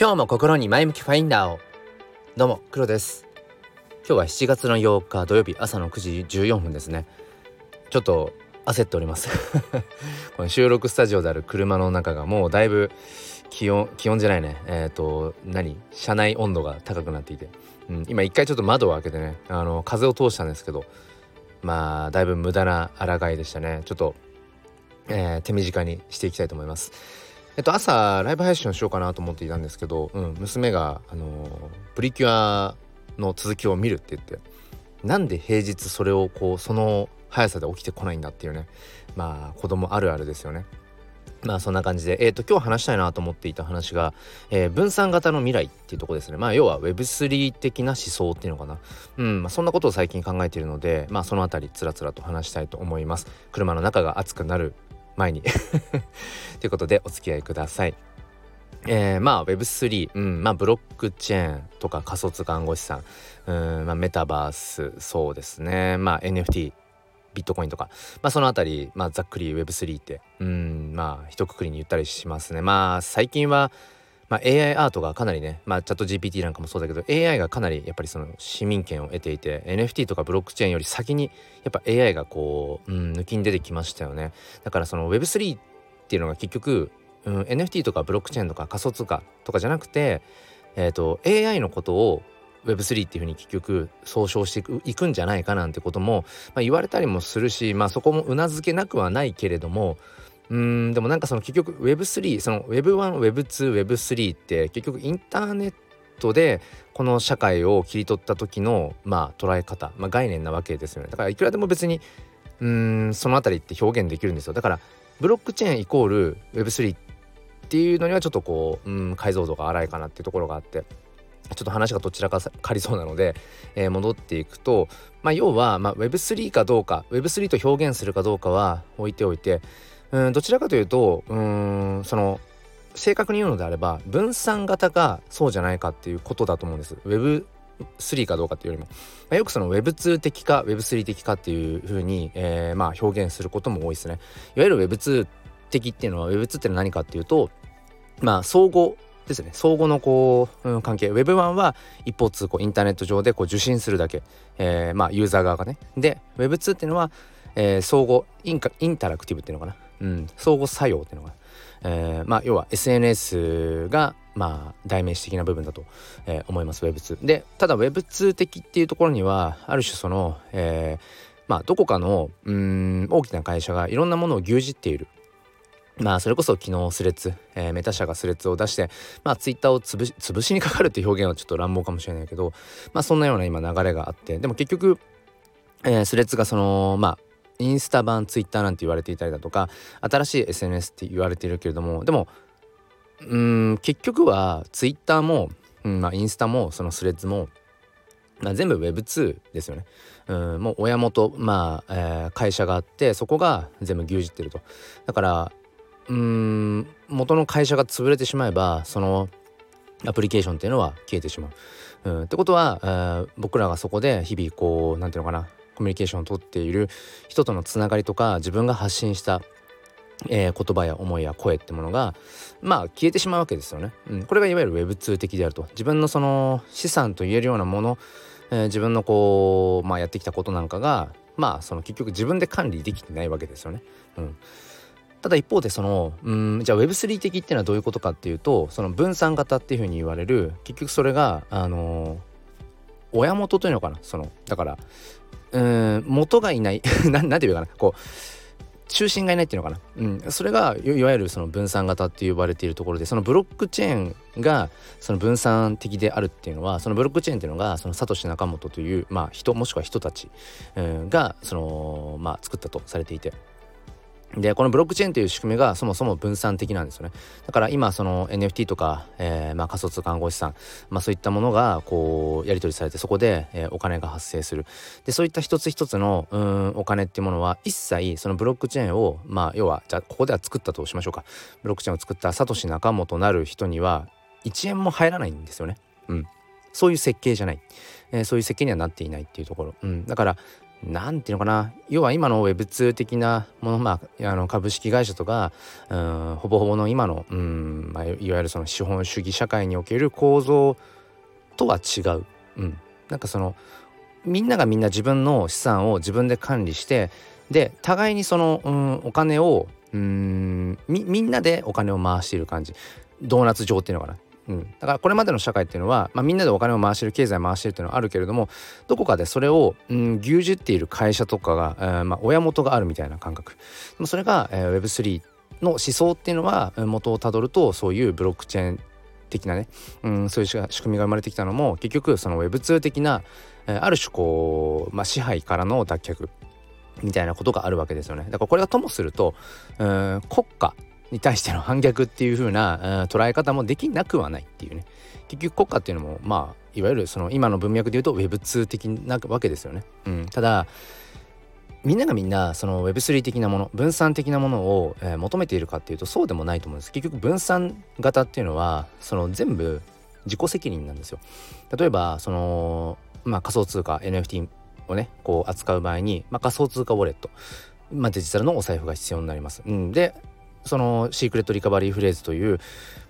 今日も心に前向きファインダーを。どうも黒です。今日は7月の8日土曜日朝の9時14分ですね。ちょっと焦っております。この収録スタジオである車の中がもうだいぶ気温気温じゃないね。えっ、ー、と何？車内温度が高くなっていて、うん、今一回ちょっと窓を開けてねあの風を通したんですけどまあだいぶ無駄な抗いでしたね。ちょっと、えー、手短にしていきたいと思います。えっと朝ライブ配信をしようかなと思っていたんですけど、うん、娘があのプリキュアの続きを見るって言ってなんで平日それをこうその速さで起きてこないんだっていうねまあ子供あるあるですよね。まあそんな感じで、えっ、ー、と今日話したいなと思っていた話が、えー、分散型の未来っていうとこですね。まあ要は Web3 的な思想っていうのかな。うん、まあ、そんなことを最近考えているので、まあそのあたりつらつらと話したいと思います。車の中が熱くなる前に。ということでお付き合いください。えー、まあ Web3、うん、まあブロックチェーンとか仮想通貨暗号資産、うんまあ、メタバースそうですね。まあ NFT ビットコインとか、まあ、そのあたり、まあ、ざっくり Web3 ってうんまあ一括りに言ったりしますね。まあ最近は、まあ、AI アートがかなりね、まあ、チャット GPT なんかもそうだけど AI がかなりやっぱりその市民権を得ていて NFT とかブロックチェーンより先にやっぱ AI がこう、うん、抜きに出てきましたよね。だからその Web3 っていうのが結局、うん、NFT とかブロックチェーンとか仮想通貨とかじゃなくてえ、ー、と AI のことを Web3 っていうふうに結局総称していくんじゃないかなんてことも、まあ、言われたりもするし、まあ、そこもうなずけなくはないけれどもうんでもなんかその結局 Web3 その Web1Web2Web3 って結局インターネットでこの社会を切り取った時のまあ捉え方、まあ、概念なわけですよね。だからいくらでも別にうんその辺りって表現できるんですよ。だからブロックチェーンイコール Web3 っていうのにはちょっとこううん解像度が荒いかなっていうところがあってちょっと話がどちらかかりそうなので、えー、戻っていくと、まあ、要は、まあ、Web3 かどうか Web3 と表現するかどうかは置いておいてんどちらかというとうんその正確に言うのであれば分散型がそうじゃないかっていうことだと思うんです。Web3 かどうかっていうよりも、まあ、よくその Web2 的か Web3 的かっていうふうに、えー、まあ表現することも多いですね。いわゆる Web2 的っていうのは Web2 って何かっていうとまあ相互ですね。相互のこう、うん、関係。Web1 は一方通行インターネット上でこう受信するだけ、えー、まあユーザー側がね。で Web2 っていうのは、えー、相互インインタラクティブっていうのかな、うん、相互作用っていうのかな、えー、まあ要は SNS がまあ代名詞的な部分だと、えー、思います Web2 でただ Web2 的っていうところにはある種その、えー、まあどこかのうん大きな会社がいろんなものを牛耳っている。まあそれこそ昨日スレッズ、えー、メタ社がスレッズを出してまあツイッターを潰し潰しにかかるっていう表現はちょっと乱暴かもしれないけどまあそんなような今流れがあってでも結局、えー、スレッズがそのまあインスタ版ツイッターなんて言われていたりだとか新しい SNS って言われているけれどもでもうん結局はツイッターも、うんまあ、インスタもそのスレッズも、まあ、全部 Web2 ですよね。うんもう親元まあ、えー、会社があってそこが全部牛耳ってると。だからうん元の会社が潰れてしまえばそのアプリケーションっていうのは消えてしまう。うん、ってことは、えー、僕らがそこで日々こう何て言うのかなコミュニケーションをとっている人とのつながりとか自分が発信した、えー、言葉や思いや声ってものがまあ消えてしまうわけですよね。うん、これがいわゆる Web2 的であると自分のその資産と言えるようなもの、えー、自分のこう、まあ、やってきたことなんかがまあその結局自分で管理できてないわけですよね。うんただ一方でそのうんじゃあ Web3 的っていうのはどういうことかっていうとその分散型っていうふうに言われる結局それがあのー、親元というのかなそのだからうん元がいない。何て言うかな。こう中心がいないっていうのかな、うん、それがいわゆるその分散型って呼ばれているところでそのブロックチェーンがその分散的であるっていうのはそのブロックチェーンっていうのがそのサトシ・ナカモトという、まあ、人もしくは人たち、うん、がその、まあ、作ったとされていて。でこのブロックチェーンという仕組みがそもそも分散的なんですよね。だから今その NFT とか、えー、まあ仮想通貨暗号資産、まあ、そういったものがこうやり取りされてそこで、えー、お金が発生する。でそういった一つ一つのうんお金っていうものは一切そのブロックチェーンをまあ要はじゃあここでは作ったとしましょうか。ブロックチェーンを作ったサトシ仲本なる人には1円も入らないんですよね。うん。そういう設計じゃない、えー、そういう設計にはなっていないっていうところ、うん、だから何ていうのかな。要は今の Web2 的なものまああの株式会社とかうんほぼほぼの今のうん、まあ、いわゆるその資本主義社会における構造とは違う、うん、なんかそのみんながみんな自分の資産を自分で管理してで互いにその、うん、お金をうんみみんなでお金を回している感じ。ドーナツ状っていうのかな。うん、だからこれまでの社会っていうのは、まあ、みんなでお金を回してる経済回してるっていうのはあるけれどもどこかでそれを、うん、牛耳っている会社とかが、えーまあ、親元があるみたいな感覚でもそれが、えー、Web3 の思想っていうのは元をたどるとそういうブロックチェーン的なね、うん、そういう仕組みが生まれてきたのも結局その Web2 的な、えー、ある種こう、まあ、支配からの脱却みたいなことがあるわけですよね。だからこれがともすると、うん、国家に対しての反逆っていう風な、捉え方もできなくはないっていうね。結局国家っていうのもまあいわゆるその今の文脈で言うと Web2 的なわけですよね。うん、ただみんながみんなその Web3 的なもの分散的なものを、えー、求めているかっていうとそうでもないと思うんです。結局分散型っていうのはその全部自己責任なんですよ。例えばその、まあ、仮想通貨 NFT をねこう扱う場合に、まあ、仮想通貨ウォレット、まあ、デジタルのお財布が必要になります、うん、でそのシークレットリカバリーフレーズという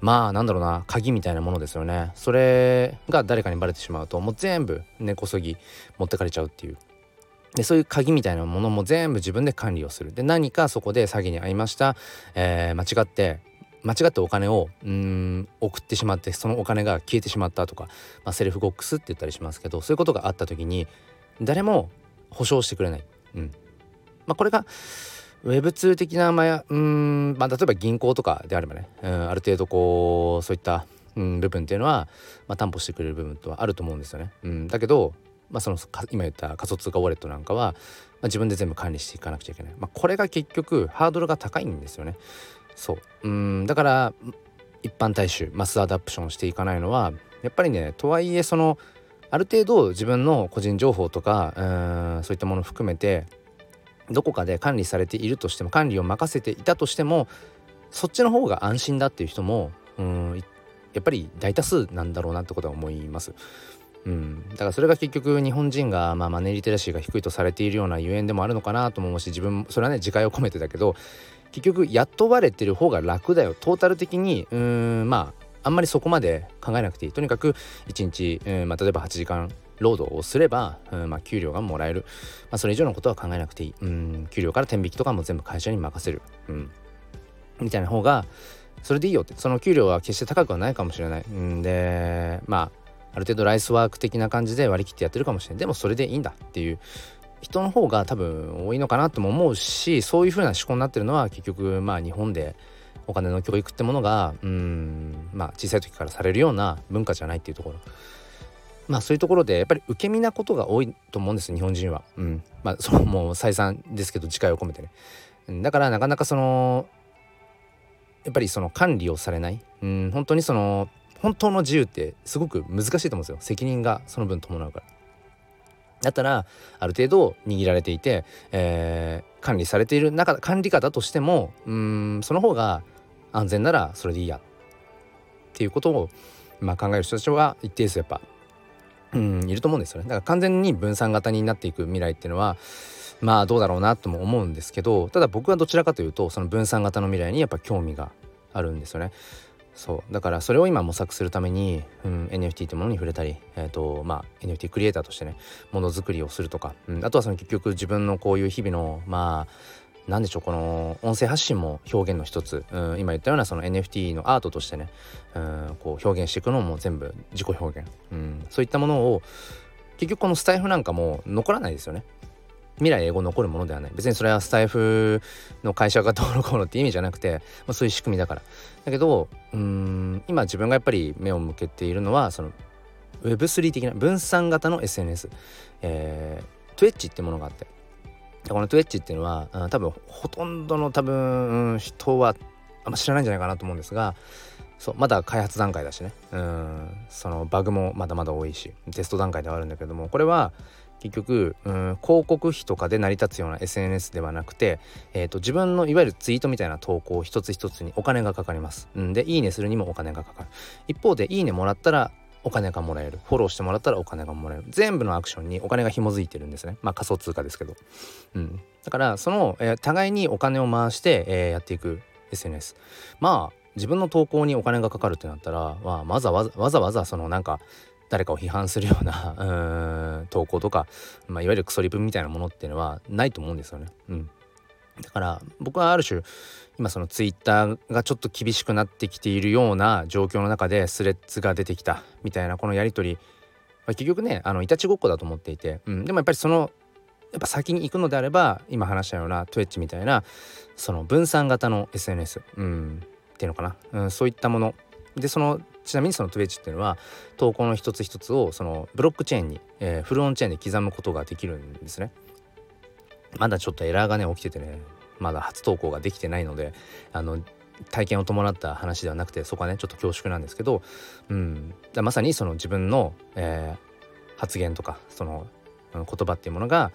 まあなんだろうな鍵みたいなものですよね。それが誰かにバレてしまうともう全部根こそぎ持ってかれちゃうっていう。でそういう鍵みたいなものも全部自分で管理をする。で何かそこで詐欺に遭いました、えー、間違って間違ってお金をうん送ってしまってそのお金が消えてしまったとか、まあ、セルフゴックスって言ったりしますけどそういうことがあった時に誰も保証してくれない。うん。まあ、これが Web2 的な、まあ、うん、まあ、例えば銀行とかであればね、うん、ある程度こうそういった、うん、部分っていうのは、まあ、担保してくれる部分とはあると思うんですよね。うん、だけど、まあ、その今言った仮想通貨ウォレットなんかは、まあ、自分で全部管理していかなくちゃいけない。まあ、これが結局ハードルが高いんですよね。そう。うんだから一般大衆マスアダプションしていかないのはやっぱりねとはいえそのある程度自分の個人情報とかうんそういったもの含めてどこかで管理されているとしても管理を任せていたとしてもそっちの方が安心だっていう人もうんやっぱり大多数なんだろうなってことは思います。うん、だからそれが結局日本人が、まあ、マネーリテラシーが低いとされているようなゆえんでもあるのかなと思うし自分それはね自戒を込めてだけど結局雇われてる方が楽だよ。トータル的にうんまああんまりそこまで考えなくていい。とにかく1日、うんまあ、例えば8時間労働をすれば、うんまあ、給料がもらえる、まあ、それ以上のことは考えなくていい、うん、給料から天引きとかも全部会社に任せる、うん、みたいな方がそれでいいよって。その給料は決して高くはないかもしれない、うん、でまあある程度ライスワーク的な感じで割り切ってやってるかもしれない。でもそれでいいんだっていう。人の方が多分多いのかなとも思うしそういう風な思考になってるのは結局まあ日本でお金の教育ってものがうんまあ小さい時からされるような文化じゃないっていうところ。まあそういうところでやっぱり受け身なことが多いと思うんです日本人は。うん、まあ そのもう再三ですけど次回を込めてね。だからなかなかそのやっぱりその管理をされない、うん、本当にその本当の自由ってすごく難しいと思うんですよ。責任がその分伴うから。だったらある程度握られていて、えー、管理されている中管理方としてもうん。その方が安全ならそれでいいや。っていうことを、まあ、考える人たちは一定数やっぱうんいると思うんですよねだから完全に分散型になっていく未来っていうのはまあどうだろうなとも思うんですけどただ僕はどちらかというとその分散型の未来にやっぱ興味があるんですよね。そうだからそれを今模索するために、うん、NFT ってものに触れたり、えーとまあ、NFT クリエイターとしてねものづくりをするとか、うん、あとはその結局自分のこういう日々のまあ何でしょうこの音声発信も表現の一つ、うん、今言ったようなその NFT のアートとしてね、うん、こう表現していくのも全部自己表現、うん、そういったものを結局このスタイフなんかも残らないですよね。未来英語残るものではない。別にそれはスタイフの会社がどうのこうのって意味じゃなくて、まあ、そういう仕組みだから。だけどうん今自分がやっぱり目を向けているのはその Web3 的な分散型の SNS、えー、Twitch ってものがあって。この Twitch っていうのは多分ほとんどの多分人はあんま知らないんじゃないかなと思うんですがそうまだ開発段階だしねうんそのバグもまだまだ多いしテスト段階ではあるんだけどもこれは結局うん広告費とかで成り立つような SNS ではなくて、えーと、自分のいわゆるツイートみたいな投稿一つ一つにお金がかかります。うん、でいいねするにもお金がかかる。一方でいいねもらったらお金がもらえる。フォローしてもらったらお金がもらえる。全部のアクションにお金が紐づいてるんですね。まあ仮想通貨ですけど、うん、だからその、えー、互いにお金を回して、えー、やっていく。SNS まあ自分の投稿にお金がかかるってなったら、まあ、わざわざわざわざそのなんか誰かを批判するような うん投稿とか、まあ、いわゆるクソリプみたいなものっていうのはないと思うんですよね。うん、だから僕はある種今そのツイッターがちょっと厳しくなってきているような状況の中でスレッズが出てきたみたいなこのやり取り、まあ、結局ねあのいたちごっこだと思っていて、うん、でもやっぱりそのやっぱ先に行くのであれば今話したような Twitch みたいなその分散型の SNS、うん、っていうのかな、うん、そういったもの。でそのちなみにその Twitch っていうのは投稿の一つ一つをそのブロックチェーンに、えー、フルオンチェーンで刻むことができるんですね。まだちょっとエラーがね起きててねまだ初投稿ができてないのであの体験を伴った話ではなくてそこはねちょっと恐縮なんですけど、うん、まさにその自分の、えー、発言とかその言葉っていうものが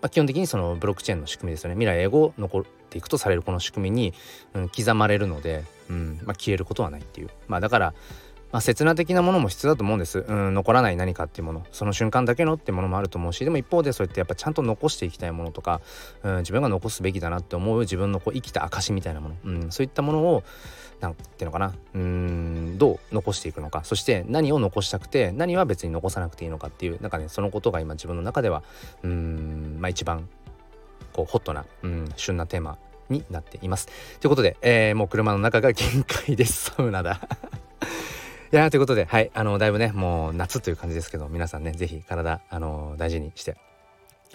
まあ、基本的にそのブロックチェーンの仕組みですよね。未来英語残っていくとされるこの仕組みに、うん、刻まれるので、うん。まあ、消えることはないっていう。まあだからまあ、刹那的なものも必要だと思うんです、うん、残らない何かっていうもの。その瞬間だけのっていうものもあると思うしでも一方でそうやってやっぱちゃんと残していきたいものとか、うん、自分が残すべきだなって思う自分のこう生きた証みたいなもの、うん、そういったものを何ていうのかな。うんどう残していくのか。そして何を残したくて何は別に残さなくていいのかっていうなんかねそのことが今自分の中ではうんまあ一番こうホットな、うん、旬なテーマになっています。ということで、えー、もう車の中が限界です。サウナだ。いやということで、はい、あの、だいぶね、もう夏という感じですけど、皆さんね、是非体、あの、大事にして、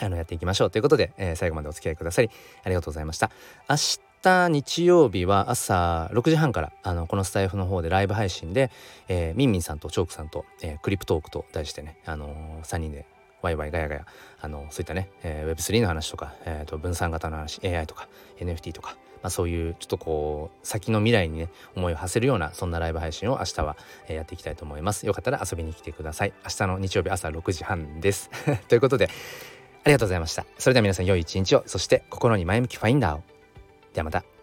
あの、やっていきましょう。ということで、えー、最後までお付き合いくださり、ありがとうございました。明日日曜日は朝6時半からあのこのスタイフの方でライブ配信で、えー、ミンミンさんとチョークさんと、えー、クリプトークと題してね、あのー、3人でワイワイガヤガヤあのそういったね、えー、Web3 の話とか、えーと、分散型の話 AI とか NFT とか、まあ、そういうちょっとこう先の未来にね思いを馳せるようなそんなライブ配信を明日は、やっていきたいと思います。よかったら遊びに来てください。明日の日曜日朝6時半です。ということでありがとうございました。それでは皆さん良い一日を。そして心に前向きファインダーを。ではまた。